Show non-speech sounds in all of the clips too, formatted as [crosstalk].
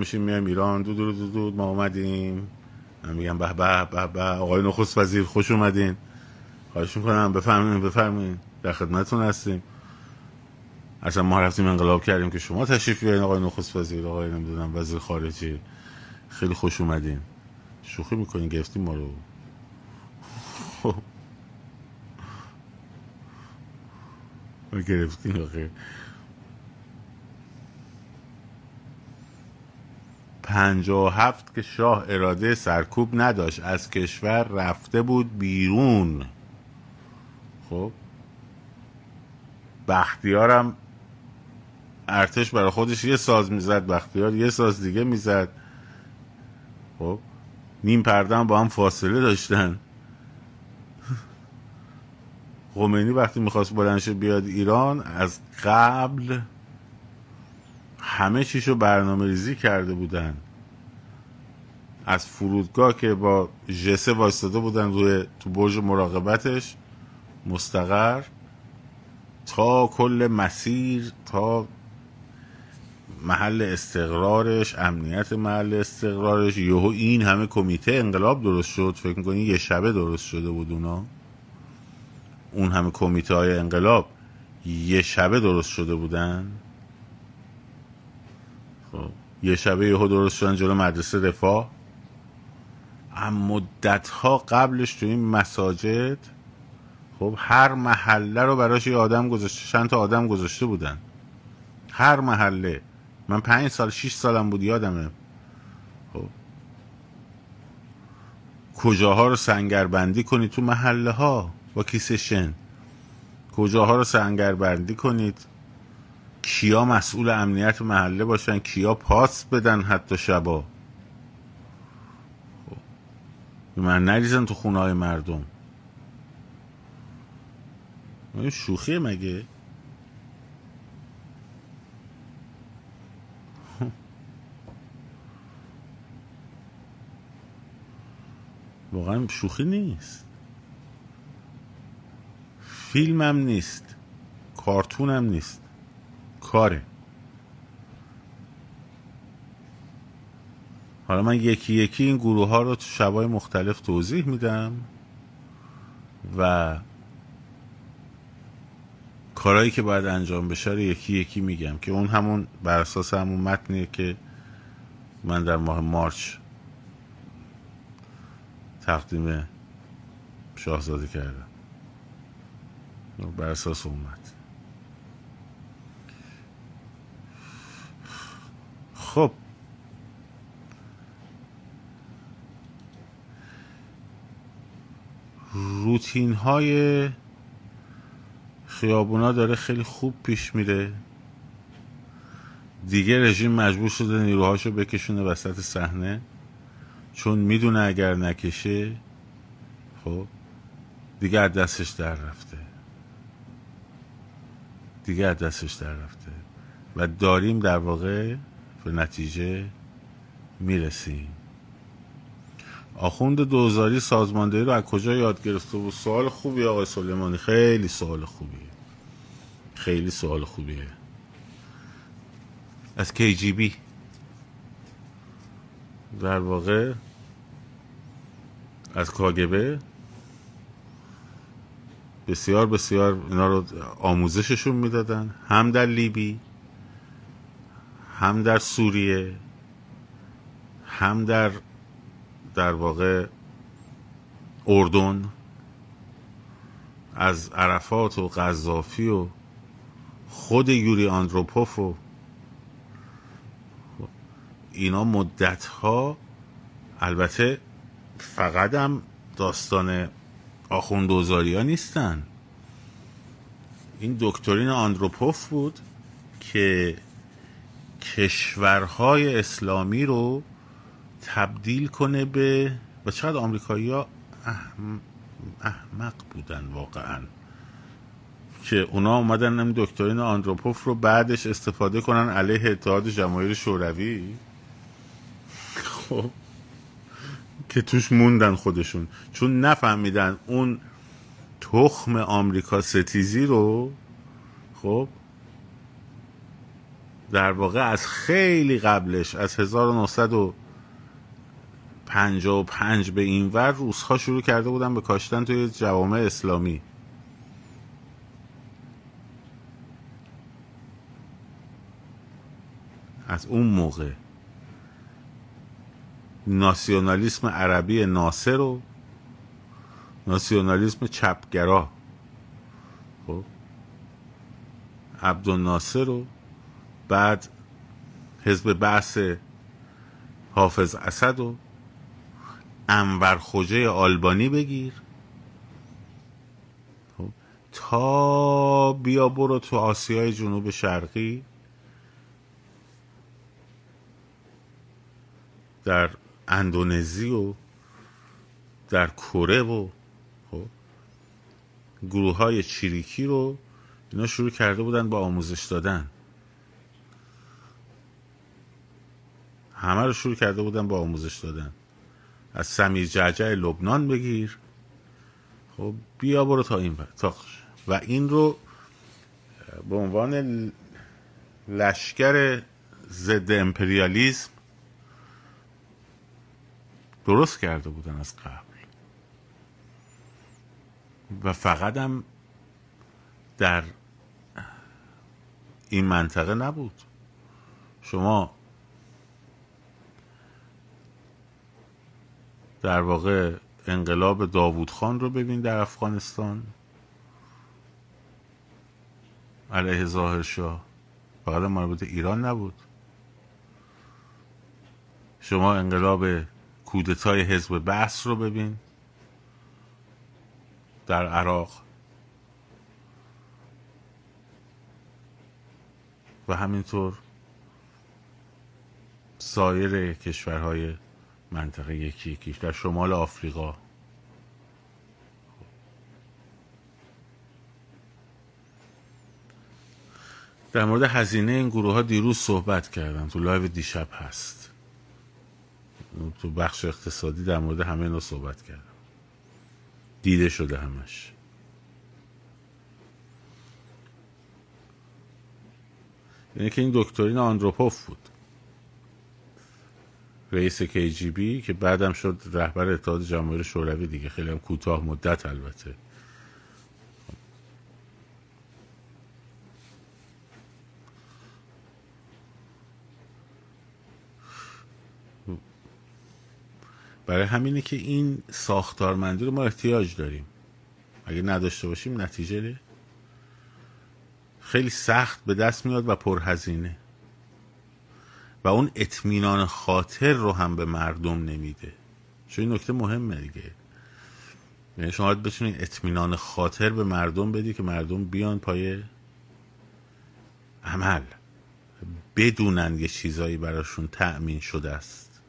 میشیم میایم ایران. دو دو دو دو ما اومدیم. من میگم به به به به. آقای نخست وزیر خوش اومدین. خواهش می‌کنم. بفرمایید بفرمایید در خدمتتون هستیم. اصلا ما رفتیم انقلاب کردیم که شما تشریف بیارین آقای نخست وزیر آقای نمی‌دونم وزیر خارجی خیلی خوش اومدین. شوخی می‌کنین گرفتیم ما رو. خب. [laughs] گرفتیم آخه. پنجاه هفت که شاه اراده سرکوب نداشت از کشور رفته بود بیرون. خب؟ بختیارم ارتش برای خودش یه ساز می‌زد بختیار یه ساز دیگه می‌زد. خب؟ نیم پردن با هم فاصله داشتن. [laughs] خمینی وقتی می‌خواست بلنشه بیاد ایران از قبل همه چیشو برنامه ریزی کرده بودن. از فرودگاه که با جسه وایستاده بودن روی تو برج مراقبتش مستقر تا کل مسیر تا محل استقرارش امنیت محل استقرارش. یهو این همه کمیته انقلاب درست شد. فکر می‌کنی یه شبه درست شده بود اونا؟ اون همه کمیته های انقلاب یه شبه درست شده بودن؟ یه شبه یهو درست شدن جلو مدرسه رفاه اما مدت ها قبلش تو این مساجد خب هر محله رو براش یه آدم گذاشته چند تا آدم گذاشته بودن. هر محله. من پنج سال شیش سالم بود یادمه. خب. کجاها رو سنگربندی کنید تو محله ها با کیسه شن. کجاها رو سنگربندی کنید؟ کیا مسئول امنیت محله باشن؟ کیا پاس بدن حتی شبا؟ خب. من نریزن تو خونه های مردم شوخیه مگه؟ [laughs] واقعا شوخی نیست. فیلمم نیست. کارتونم نیست. کاره. حالا من یکی یکی این گروه ها رو تو شبای مختلف توضیح میدم و کارهایی که باید انجام بشه رو یکی یکی میگم که اون همون بر اساس همون متنیه که من در ماه مارچ تقدیم شاهزاده کردم. بر اساس اون متن. خب. روتین های خیابونا داره خیلی خوب پیش میره. دیگه رژیم مجبور شده نیروهاشو بکشونه وسط صحنه چون می‌دونه اگر نکشه خب دیگه از دستش در رفته. دیگه از دستش در رفته. و داریم در واقع به نتیجه می‌رسیم. آخوند دوزاری سازماندهی رو از کجا یاد گرفته بود؟ سوال خوبی آقای سلیمانی. خیلی سوال خوبیه. خیلی سوال خوبیه. از KGB در واقع از کاگبه بسیار بسیار اینا رو آموزششون می‌دادن. هم در لیبی. هم در سوریه هم در در واقع اردن از عرفات و قذافی و خود یوری آندروپوف و اینا مدت ها البته فقط هم داستان آخوندوزاری ها نیستن. این دکترین آندروپوف بود که کشورهای اسلامی رو تبدیل کنه به و چقدر آمریکایی ها احمق بودن واقعا. که اونا اومدن این دکترین آندروپوف رو بعدش استفاده کنن علیه اتحاد جماهیر شوروی. خب. که توش موندن خودشون. چون نفهمیدن اون تخم آمریکا ستیزی رو خب. در واقع از خیلی قبلش از 1955 به این ور روسها شروع کرده بودن به کاشتن توی جوامع اسلامی. از اون موقع ناسیونالیسم عربی ناصر و ناسیونالیسم چپگرا خب عبدالناصر و بعد حزب بحث حافظ اسد و انور خوجه آلبانی بگیر خب. تا بیا برو تو آسیای جنوب شرقی در اندونزی و در کره و خب گروه های چیریکی رو اینا شروع کرده بودن با آموزش دادن همه رو شروع کرده بودن با آموزش دادن. از سمیر جعجع لبنان بگیر. خب بیا برو تا این تا و این رو به عنوان لشکر ضد امپریالیزم درست کرده بودن از قبل. و فقط هم در این منطقه نبود. شما در واقع انقلاب داوود خان رو ببین در افغانستان. علیه ظاهر شاه. فقط مربوط ایران نبود. شما انقلاب کودتای حزب بحث رو ببین. در عراق. و همینطور سایر کشورهای منطقه یکی یکیش در شمال آفریقا. در مورد هزینه این گروه ها دیروز صحبت کردم. تو live دیشب هست. تو بخش اقتصادی در مورد همه اینا صحبت کردم. دیده شده همش. یعنی که این دکترین آندروپوف بود. رئیس بی که بعدم شد رهبر اتحاد جماهیر شوروی دیگه. خیلی هم کوتاه مدت البته. برای همینه که این ساختارمندی رو ما احتیاج داریم. اگه نداشته باشیم نتیجه خیلی سخت به دست میاد و پرهزینه. و اون اطمینان خاطر رو هم به مردم نمیده. چون این نکته مهمه دیگه. یعنی شما بتونید اطمینان خاطر به مردم بدی که مردم بیان پای عمل. بدونن یه چیزایی براشون تأمین شده است.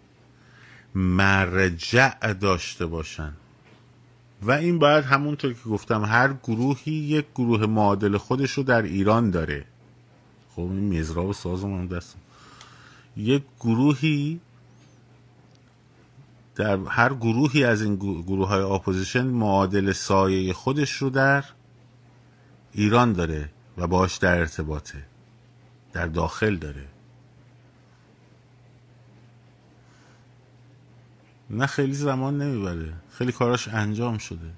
مرجع داشته باشن. و این باید همونطور که گفتم هر گروهی یک گروه معادل خودش رو در ایران داره. خب این مزراب سازمان دست یک گروهی در هر گروهی از این گروه های اپوزیشن معادل سایه خودش رو در ایران داره و باش در ارتباطه در داخل داره. نه خیلی زمان نمی‌بره خیلی کاراش انجام شده.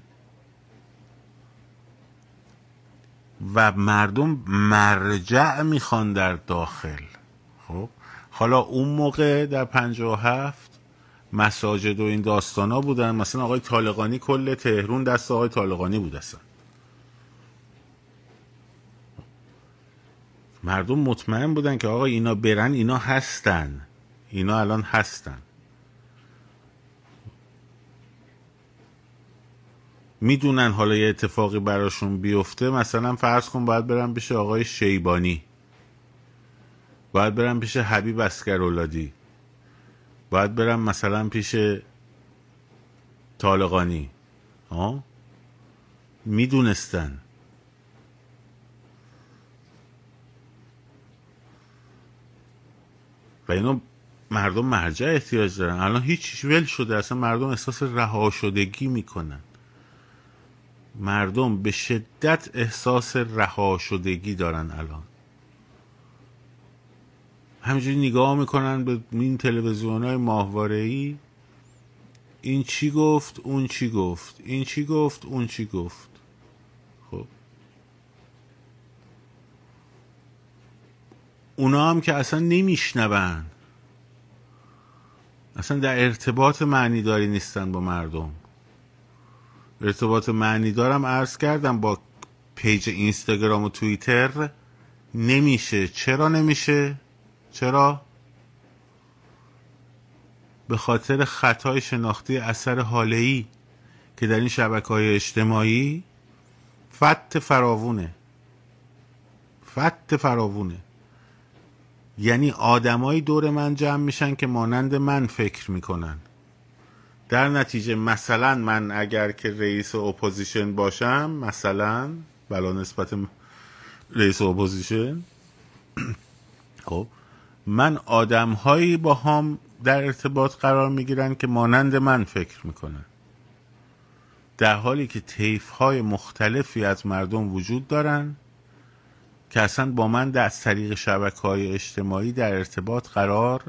و مردم مرجع می‌خوان در داخل. خب؟ حالا اون موقع در و هفت مساجد و این داستان ها بودن. مثلا آقای طالقانی کل تهرون دست آقای طالقانی بود اصلا. مردم مطمئن بودن که آقا اینا برن اینا هستن. اینا الان هستن. می‌دونن حالا یه اتفاقی براشون بیفته. مثلا فرض کن باید برن بشه آقای شیبانی. باید برم پیش حبیب اسکرولادی. باید برم مثلا پیش طالقانی. ها می‌دونستن. و اینو مردم مرجع احتیاج دارن. الان هیچ ول شده. اصلا مردم احساس رها شدگی می‌کنن. مردم به شدت احساس رها شدگی دارن الان. همینجوری نگاه می‌کنن به این تلویزیون های ماهواره ای این چی گفت؟ اون چی گفت. این چی گفت؟ اون چی گفت. خب. اونا هم که اصلا نمیشنون. اصلا در ارتباط معنی داری نیستن با مردم. ارتباط معنی دارم عرض کردم با پیج اینستاگرام و توییتر نمیشه. چرا نمیشه؟ چرا؟ به خاطر خطای شناختی اثر هاله‌ای که در این شبکه های اجتماعی فت و فراوونه. فت و فراوونه. یعنی آدمایی دور من جمع میشن که مانند من فکر می‌کنن. در نتیجه مثلا من اگر که رئیس اپوزیشن باشم مثلا بلا نسبت رئیس اپوزیشن [clears throat] خب من آدم هایی با هم در ارتباط قرار می‌گیرن که مانند من فکر می‌کنن. در حالی که طیف های مختلفی از مردم وجود دارن که اصلا با من از طریق شبکه های اجتماعی در ارتباط قرار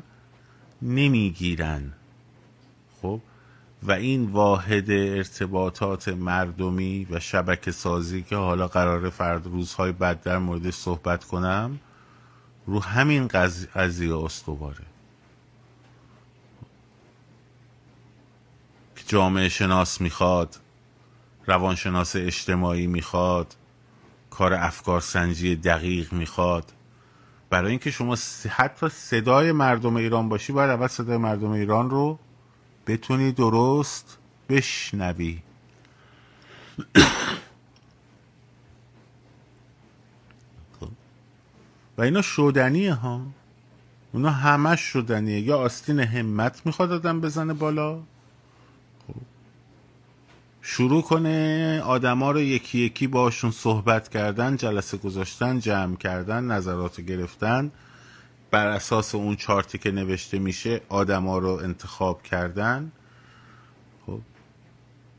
نمی‌گیرن. خب؟ و این واحد ارتباطات مردمی و شبکه سازی که حالا قراره فردا روزهای بعد در موردش صحبت کنم رو همین قضیه استواره. که جامعه شناس می‌خواد روانشناس اجتماعی می‌خواد کار افکار سنجی دقیق می‌خواد. برای اینکه شما حتی صدای مردم ایران باشی باید اول صدای مردم ایران رو بتونی درست بشنوی خب. و اینا شدنیه ها. اونا همش شدنیه. یا آستین همت می‌خواد آدم بزنه بالا. خب. شروع کنه آدما رو یکی یکی باشون صحبت کردن جلسه گذاشتن جمع کردن نظرات گرفتن. بر اساس اون چارتی که نوشته میشه آدما رو انتخاب کردن. خب.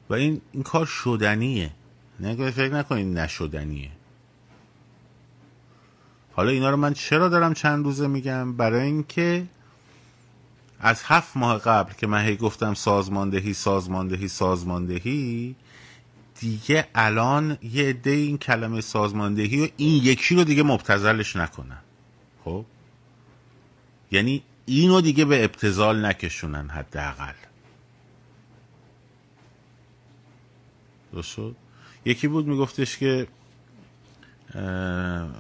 و این این کار شدنیه. نگاه فکر نکنید نشدنیه. حالا اینا رو من چرا دارم چند روزه میگم؟ برای اینکه از هفت ماه قبل که من هی گفتم سازماندهی سازماندهی سازماندهی دیگه الان یه عده این کلمه سازماندهی و این یکی رو دیگه مبتزلش نکنن. خب؟ یعنی اینو دیگه به ابتزال نکشونن حداقل. درست یکی بود میگفتش که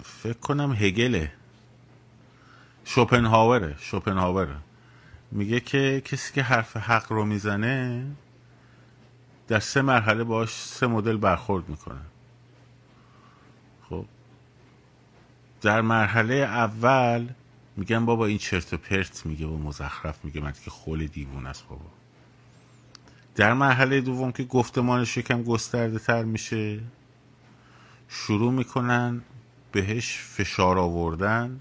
فکر کنم هگله. شوپنهاوره شوپنهاوره. میگه که کسی که حرف حق رو می‌زنه در سه مرحله باش سه مدل برخورد می‌کنه. خب. در مرحله اول میگن بابا این چرت و پرت میگه و مزخرف میگه. من که خول دیوون است بابا. در مرحله دوم که گفتمانش یکم گسترده تر میشه شروع می‌کنن بهش فشار آوردن.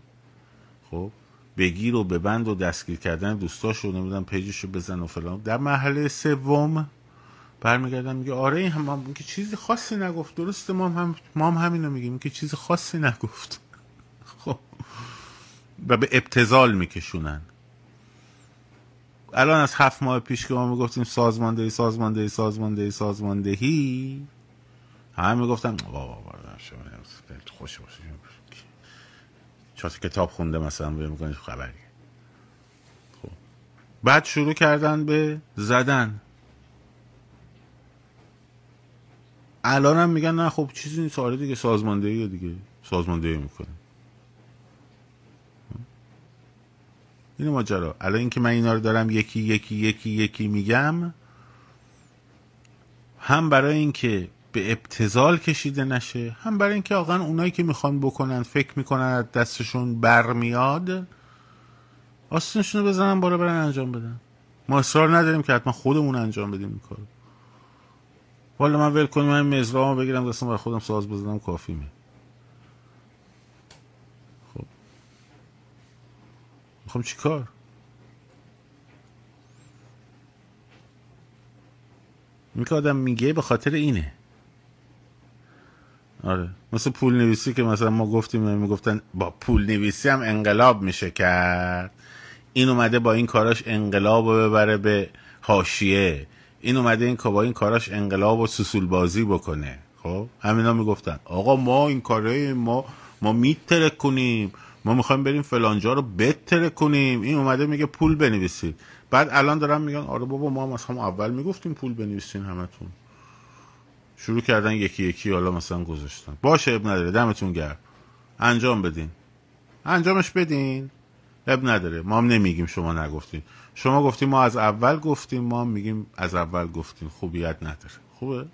خب بگیر و ببند و دستگیر کردن دوستاشو نمی‌دونم پیجشو بزن و فلان. در مرحله سوم برمیگردن میگه آره این هم که چیزی خاصی نگفت. درسته ما هم ما هم همینو میگیم که چیزی خاصی نگفت. [laughs] خب. و به ابتزال میکشونن. الان از هفت ماه پیش که ما می‌گفتیم سازماندهی سازماندهی سازماندهی سازماندهی همه می‌گفتن خوش باشه. چون کتاب خونده مثلا؟ به می‌کنید خبری. خب. بعد شروع کردن به زدن. الان هم میگن نه خب چیزی نیست. آره دیگه سازماندهی دیگه سازماندهی می‌کنه. این ماجرا. الان اینکه من اینا رو دارم یکی یکی یکی یکی میگم هم برای اینکه به ابتزال کشیده نشه. هم برای اینکه واقعا اونایی که می‌خوان بکنن فکر می‌کنن دستشون برمیاد آستینشون رو بزنن بالا برن انجام بدن. ما اصرار نداریم که حتما خودمون انجام بدیم این کارو. والا من ول کنیم من مزرامو بگیرم دستم بر خودم ساز بزنم کافیمه خب. می‌خوام چی کار؟ این که آدم میگه به خاطر اینه. آره. مثل پول نویسی که مثلا ما گفتیم می‌گفتن با پول نویسی هم انقلاب میشه کرد. این اومده با این کاراش انقلاب رو ببره به حاشیه. این اومده این با این کاراش انقلاب و سسول بازی بکنه. خب؟ همینا می‌گفتن آقا ما این کاره ما ما میتره کنیم ما می‌خوایم بریم فلانجا رو بتره کنیم این اومده میگه پول بنویسید. بعد الان دارم میگن آره بابا ما مثلا اول می‌گفتیم پول بنویسین همتون. شروع کردن یکی یکی حالا مثلا گذاشتن. باشه اب نداره دمتون گرم. انجام بدین. انجامش بدین. اب نداره. ما هم نمیگیم شما نگفتین. شما گفتیم ما از اول گفتیم ما هم میگیم از اول گفتیم خوبیت نداره. خوبه؟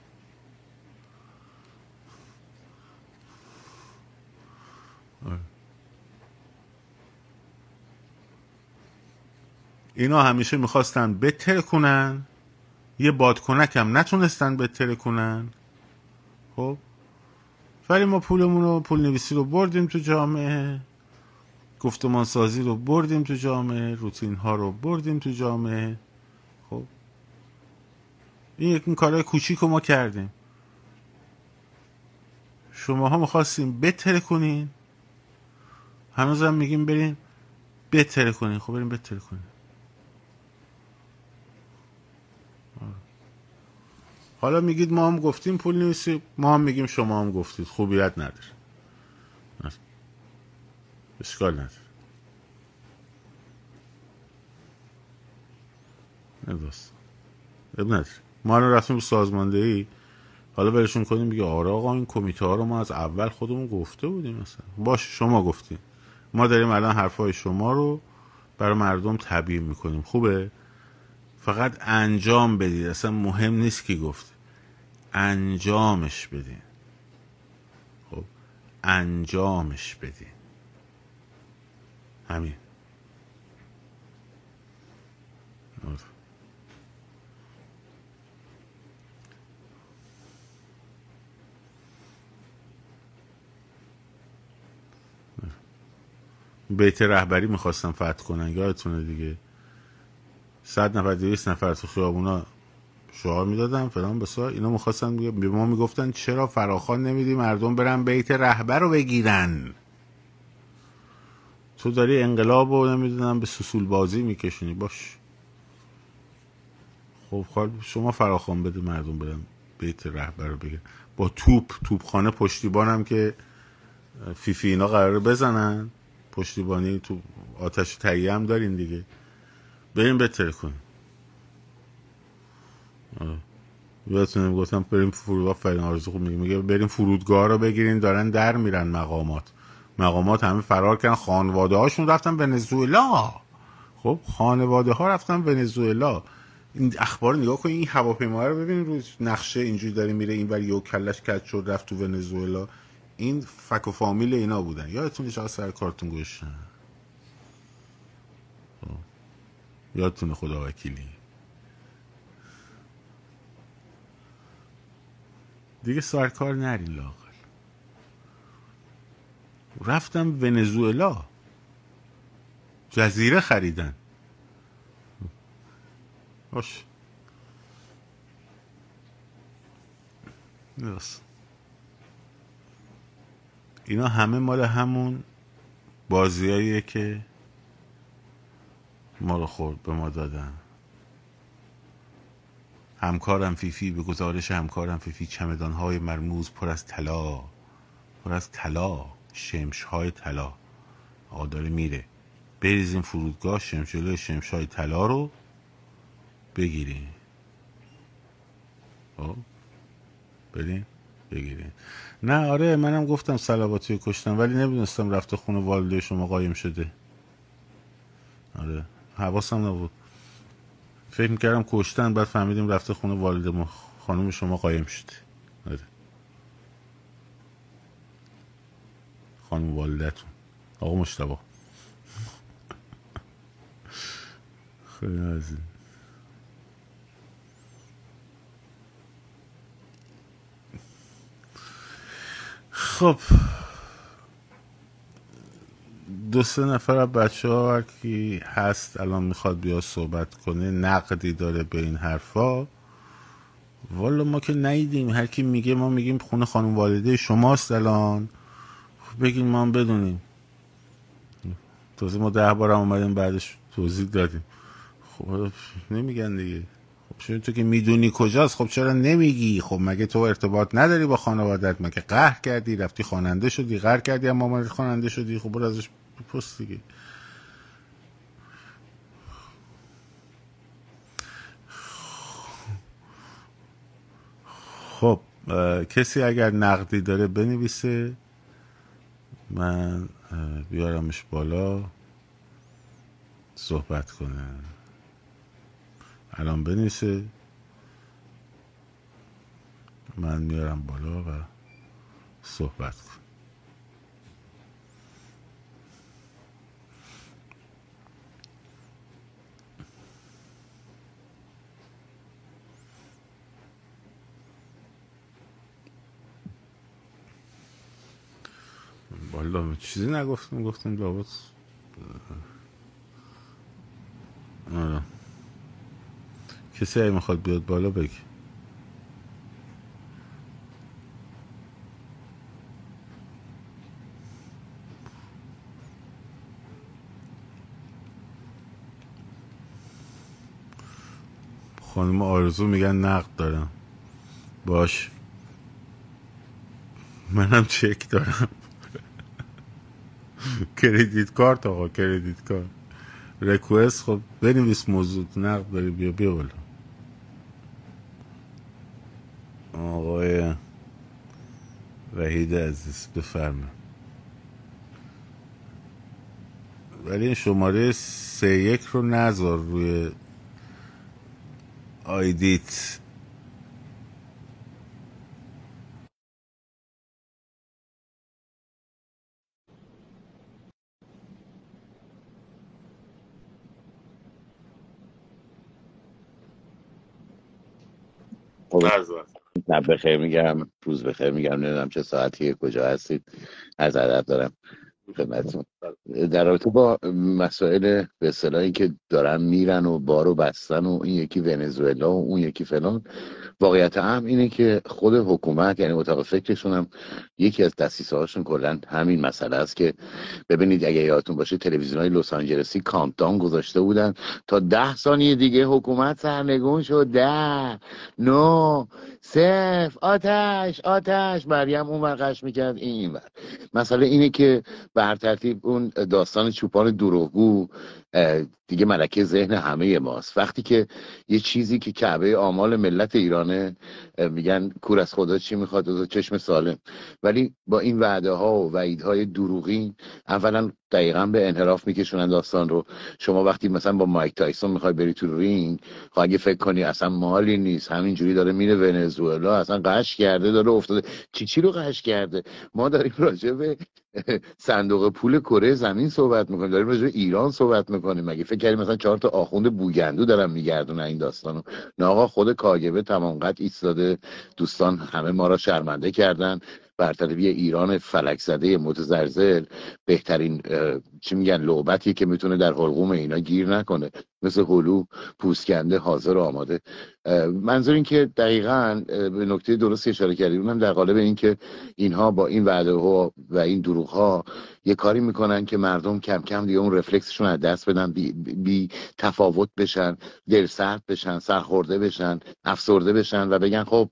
اینا همیشه می‌خواستن بتر کنن یه بادکنک هم نتونستن بتر کنن خب؟ ولی ما پولمون رو پول نویسی رو بردیم تو جامعه. گفتمان سازی رو بردیم تو جامعه. روتین ها رو بردیم تو جامعه. خب؟ این یک کارهای کوچیک رو ما کردیم. شما ها می‌خواستیم بتره کنین هنوزم میگیم برین بتره کنین خب بریم بتره کنین حالا میگید ما هم گفتیم پول نیستی ما هم میگیم شما هم گفتید. خوبیت نداره. اشکال نداره. نداست نداره. ما الان رفتیم به سازماندهی. حالا برشون کنیم بگه آره آقا این کمیته ها رو ما از اول خودمون گفته بودیم مثلا. باش شما گفتیم ما داریم الان حرفای شما رو برای مردم تبیین می‌کنیم. خوبه؟ فقط انجام بدید. اصلا مهم نیست کی گفت. انجامش بدین. خب انجامش بدین. همین. آره. بیت رهبری می‌خواستم فتح کنن. یادتونه دیگه. صد نفر دویست نفر تو خیابونا شعار می‌دادن فلان بسا اینا می‌خواستن به ما می‌گفتن چرا فراخان نمیدی مردم برن بیت رهبر رو بگیرن؟ تو داری انقلاب رو نمی‌دونم به سسول بازی میکشونی باش. خب خب شما فراخان بده مردم برن بیت رهبر رو بگیرن. با توپ توپخانه پشتیبانم که فیفی اینا قراره بزنن. پشتیبانی تو آتش تهیه هم دارین دیگه. بریم بتر کنیم. یادتونه گفتم بریم فرودگاه فرین آرزو خوب میگه. بریم فرودگاه رو بگیرین دارن در میرن مقامات. مقامات همه فرار کردن. خانواده هاشون رفتن ونزوئلا. خب خانواده ها رفتن ونزوئلا. این اخبار نگاه کن این هواپیما رو ببین روی نقشه اینجوری داره میره این بر یو کلش کج شد رفت تو ونزوئلا. این فک و فامیل اینا بودن. یادتونه چقدر سر کارتون گوشن خب. یادتونه خدا وکیلی. دیگه سرکار نرین لاغل رفتم ونزوئلا. جزیره خریدن. باش. اینا همه مال همون بازیاییه که ما رو خورد به ما دادن. همکارم فیفی به گزارش همکارم فیفی چمدان های مرموز پر از طلا پر از طلا شمش های طلا. آقا داره میره. بریزیم فرودگاه شمشلو شمش های طلا رو بگیریم. خب بریم بگیریم. نه آره منم گفتم سلواتی کشتم ولی نمی‌دونستم رفته خونه والده شما قایم شده. آره. حواسم نبود. فکر می‌کردم کشتن بعد فهمیدیم رفته خونه والد خانم شما قایم شده آره. خانم والدتون. آقا مشتبه [laughs] خیلی عزیز. خب. دو سه نفر از بچه ها کی هست الان می‌خواد بیا صحبت کنه نقدی داره به این حرفا. والا ما که نیدیم هر کی میگه ما میگیم خونه خانم والده شماست الان. خب بگین ما هم بدونیم. تازه ما ده بار هم اومدیم بعدش توضیح دادیم. خب نمیگن دیگه. خب چون تو که می‌دونی کجاست؟ خب چرا نمیگی؟ خب مگه تو ارتباط نداری با خانوادت؟ مگه قهر کردی؟ رفتی خواننده شدی قهر کردی اما مامانت خواننده شدی. خب برو ازش بپرس دیگه. خب کسی اگر نقدی داره بنویسه من بیارمش بالا صحبت کنه. الان بنویسه. من میارم بالا و صحبت کن بالا چیزی نگفتم گفتم لابد آره. کسی اگه می‌خواد بیاد بالا بگی خانم آرزو میگن نقد دارم باش منم چک دارم کردیت کارت آقا کردیت کارت. ریکوست خب بنویس موضوع نقد داری بیا بیا بالا. آقای وحید عزیز بفرما ولی این شماره سه یک رو نذار روی آیدیت شب بخیر میگم روز بخیر میگم نمی‌دونم چه ساعتیه کجا هستید. از ادب دارم. خدمتتون. در رابطه با مسائل به اصطلاحی که دارن میرن و بارو بستن و این یکی ونزوئلا و اون یکی فلان واقعیت هم اینه که خود حکومت یعنی اتاق فکرشون هم یکی از دستیسه هاشون کلا همین مسئله است که ببینید اگه یادتون باشه تلویزیون های لس آنجلسی کانتداون گذاشته بودن. تا ده ثانیه دیگه حکومت سرنگون شد. ده نو صفر آتش آتش. مریم اون ورقش می‌کرد این ور. مسئله اینه که بر ترتیب اون داستان چوپان دروغگو دیگه ملکه ذهن همه ماست. وقتی که یه چیزی که کعبه آمال ملت ایرانه میگن کور از خدا چی می‌خواد؟ دو چشم سالم. ولی با این وعده ها و وعیدهای دروغین اولا دقیقا به انحراف میکشونن داستان رو. شما وقتی مثلا با مایک تایسون می‌خوای بری تو رینگ خب اگه فکر کنی اصلا مالی نیست همینجوری داره میره ونزوئلا اصلا غش کرده داره افتاده. چی چی رو غش کرده؟ ما داریم راجع به [laughs] صندوق پول کره زمین صحبت می‌کنیم داریم راجع به ایران صحبت می‌کنیم. مگه فکر کردیم مثلا چهار تا آخوند بوگندو دارن میگردونن این داستانو نه آقا خود کاگبه تمام قد ایستاده. دوستان همه ما را شرمنده کردن. برطرفی ایران فلک زده متزلزل. بهترین چی میگن لعبتی که می‌تونه در حلقوم اینا گیر نکنه. مثل هلو پوسکنده حاضر و آماده. منظور این که دقیقا به نکته درست اشاره کردیم اونم در قالب این که اینها با این وعده ها و این دروغ ها یه کاری می‌کنن که مردم کم کم دیگه اون رفلکسشون از دست بدن. بی, بی تفاوت بشن دل سرد بشن سرخورده بشن افسرده بشن و بگن خب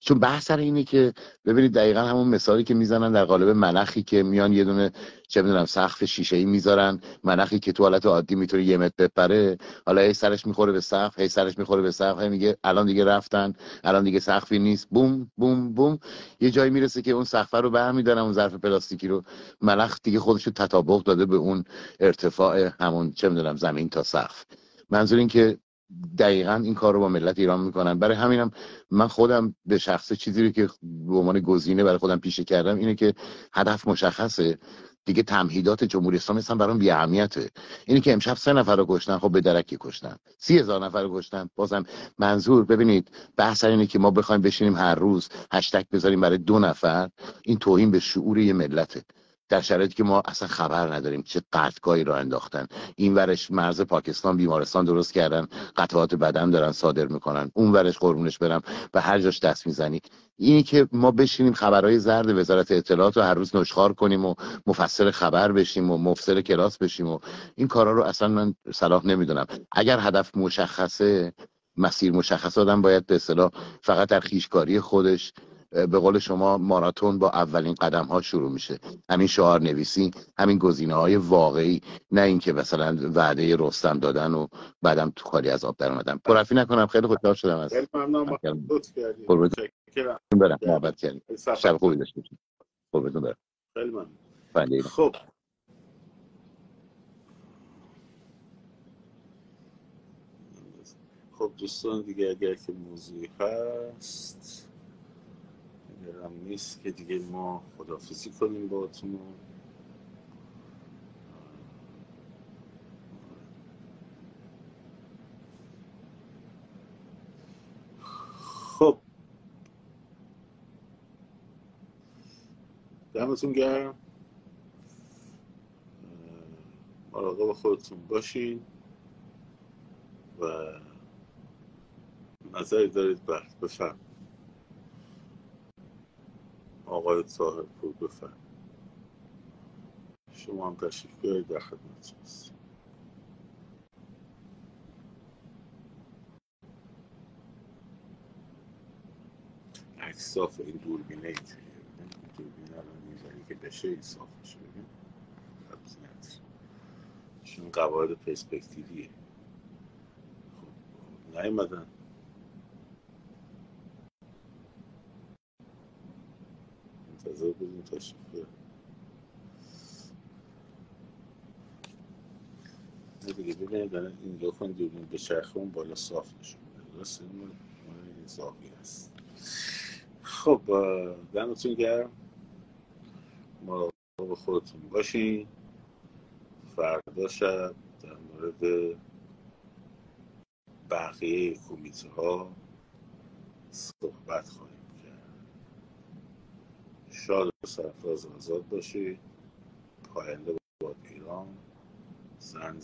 چون بحث سر اینه که ببینید دقیقا همون مثالی که می‌زنن در قالب ملخی که میان یه دونه چه می‌دونم سقف شیشه ای می‌ذارن ملخی که تو حالت عادی می‌تونه یه متر بپره حالا هی سرش می‌خوره به سقف هی سرش می‌خوره به سقف هی میگه الان دیگه رفتن الان دیگه سقفی نیست بوم بوم بوم. یه جایی می‌رسه که اون سقف رو برمیدارن اون ظرف پلاستیکی رو. ملخ دیگه خودش رو تطابق داده به اون ارتفاع همون چه می‌دونم زمین تا سقف. منظور این که دقیقا این کار رو با ملت ایران می‌کنن. برای همینم من خودم به شخص چیزی رو که به عنوان گزینه برای خودم پیشه کردم اینه که هدف مشخصه. دیگه تمهیدات جمهوری اسلامی اصلا برام بی اهمیته. اینه که امشب سه نفر رو کشتن خب به درکی کشتن. سی هزار نفر رو کشتن. بازم منظور ببینید بحث اینه که ما بخوایم بشینیم هر روز هشتگ بذاریم برای دو نفر. این توهین به شعور یه ملته. در شرایطی که ما اصلا خبر نداریم چه قطعگاهی را انداختن. این ورش مرز پاکستان بیمارستان درست کردن قطعات بدن دارن صادر می‌کنن. اون ورش قربونش برم به هر جاش دست می‌زنی. اینی که ما بشینیم خبرهای زرد وزارت اطلاعات رو هر روز نشخار کنیم و مفسر خبر بشیم و مفسر کلاس بشیم و این کارا رو اصلا من صلاح نمی‌دونم. اگر هدف مشخصه مسیر مشخص آدم باید به اصطلاح فقط در خیشکاری خودش به قول شما ماراتون با اولین قدم ها شروع میشه. همین شعار نویسی همین گزینه های واقعی. نه اینکه مثلا وعده رستم دادن و بعدم تو خالی از آب در اومدن. پرفی نکنم. خیلی خوشحال شدم از خیلی ممنون برم. محبت کردیم. شب خوبی داشته باشید. قربتون برم. خیلی. خب. خب دوستان دیگه اگر که موضوعی هست. اگرم نیست که دیگه ما خدافزی کنیم با اتون خب. دمتون گرم. مراقب خودتون باشین و نظری دارید بفرم آقای طاهر پور بفرم شما هم تشریف بیارید در خدمت هست عکس صاف این دوربینه اینجوریه. این دوربینه الان می‌زنی که بشه این صاف بشه ببین چون قواعد پرسپکتیویه. خب نیومدن. منتظر بودیم تشریف بیارن نه دیگه ببینید دارن این لوکن دوربین به چرخه اون بالا صاف نشون میده درسته؟ اون اضافی هست خب دمتون گرم. مراقب خودتون باشین. فردا شب در مورد بقیه کمیته ها صحبت خواهیم. شاد و سرفراز آزاد باشید پاینده باد ایران زن